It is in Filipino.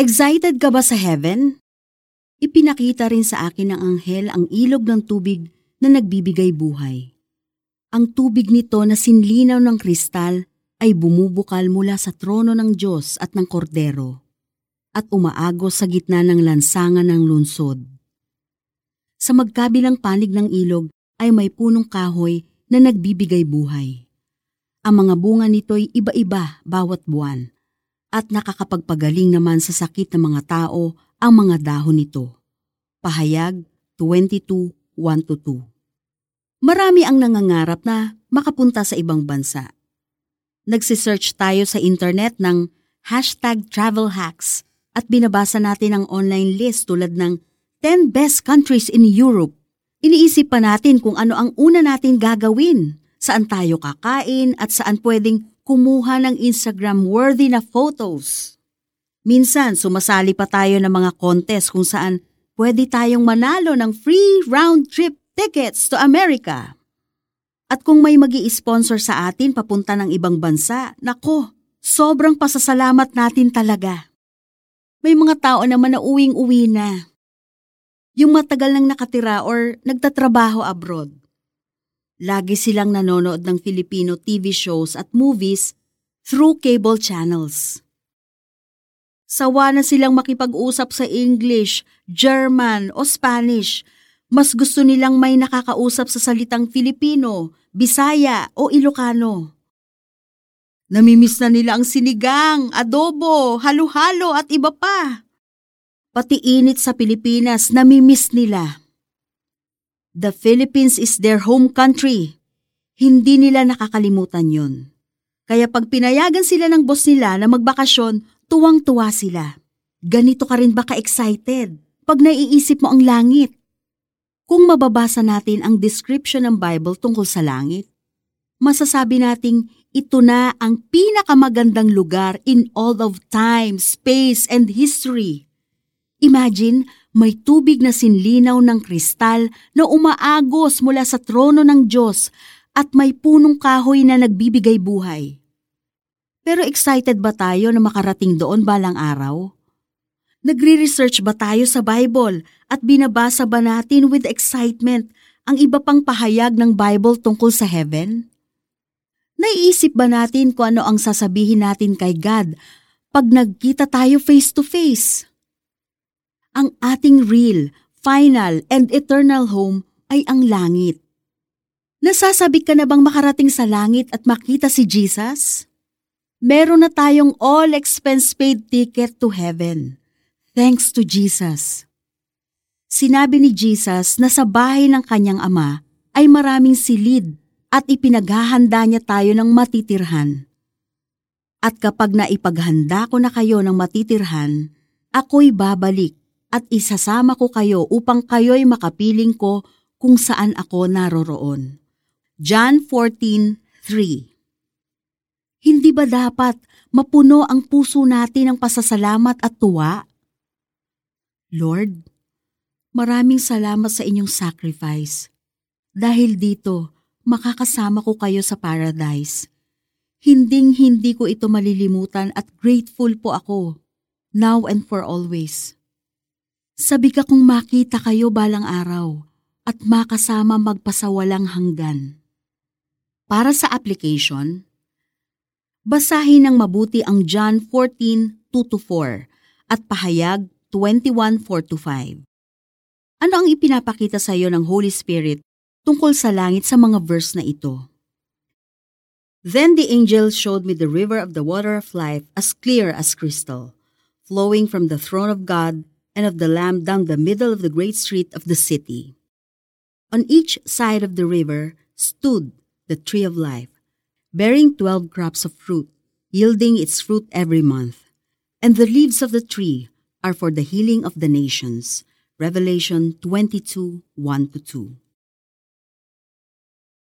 Excited ka ba sa heaven? Ipinakita rin sa akin ng anghel ang ilog ng tubig na nagbibigay buhay. Ang tubig nito na sinlinaw ng kristal ay bumubukal mula sa trono ng Diyos at ng Kordero at umaagos sa gitna ng lansangan ng lunsod. Sa magkabilang panig ng ilog ay may punong kahoy na nagbibigay buhay. Ang mga bunga nito'y iba-iba bawat buwan at nakakapagpagaling naman sa sakit ng mga tao ang mga dahon nito. Pahayag 22.1-2 Marami ang nangangarap na makapunta sa ibang bansa. Nagsisearch tayo sa internet ng hashtag travel hacks at binabasa natin ang online list tulad ng 10 best countries in Europe. Iniisip pa natin kung ano ang una natin gagawin, saan tayo kakain at saan pwedeng kumuha ng Instagram-worthy na photos. Minsan, sumasali pa tayo ng mga contest kung saan pwede tayong manalo ng free round-trip tickets to America. At kung may mag sponsor sa atin papunta ng ibang bansa, nako, sobrang pasasalamat natin talaga. May mga tao naman na uwing-uwi na. Yung matagal nang nakatira or nagtatrabaho abroad. Lagi silang nanonood ng Filipino TV shows at movies through cable channels. Sawa na silang makipag-usap sa English, German o Spanish. Mas gusto nilang may nakakausap sa salitang Filipino, Bisaya o Ilocano. Namimiss na nila ang sinigang, adobo, halo-halo at iba pa. Pati init sa Pilipinas, namimiss nila. The Philippines is their home country. Hindi nila nakakalimutan yon. Kaya pag pinayagan sila ng boss nila na magbakasyon, tuwang-tuwa sila. Ganito ka rin ba ka-excited pag naiisip mo ang langit? Kung mababasa natin ang description ng Bible tungkol sa langit, masasabi nating ito na ang pinakamagandang lugar in all of time, space, and history. Imagine, may tubig na sinlinaw ng kristal na umaagos mula sa trono ng Diyos at may punong kahoy na nagbibigay buhay. Pero excited ba tayo na makarating doon balang araw? Nagre-research ba tayo sa Bible at binabasa ba natin with excitement ang iba pang pahayag ng Bible tungkol sa heaven? Naiisip ba natin kung ano ang sasabihin natin kay God pag nagkita tayo face to face? Ang ating real, final, and eternal home ay ang langit. Nasasabik ka na bang makarating sa langit at makita si Jesus? Meron na tayong all-expense paid ticket to heaven. Thanks to Jesus. Sinabi ni Jesus na sa bahay ng kanyang ama ay maraming silid at ipinaghahanda niya tayo ng matitirhan. At kapag naipaghanda ko na kayo ng matitirhan, ako'y babalik at isasama ko kayo upang kayo'y makapiling ko kung saan ako naroroon. John 14:3 Hindi ba dapat mapuno ang puso natin ng pasasalamat at tuwa? Lord, maraming salamat sa inyong sacrifice. Dahil dito, makakasama ko kayo sa paradise. Hinding-hindi ko ito malilimutan at grateful po ako, now and for always. Sabi ka kung makita kayo balang araw at makasama magpasawalang hanggan. Para sa application, basahin ng mabuti ang John 14:2-4 at pahayag 21:4-5. Ano ang ipinapakita sa iyo ng Holy Spirit tungkol sa langit sa mga verse na ito? Then the angel showed me the river of the water of life as clear as crystal, flowing from the throne of God and of the Lamb down the middle of the great street of the city. On each side of the river stood the tree of life, bearing twelve crops of fruit, yielding its fruit every month. And the leaves of the tree are for the healing of the nations. Revelation 22 1 2.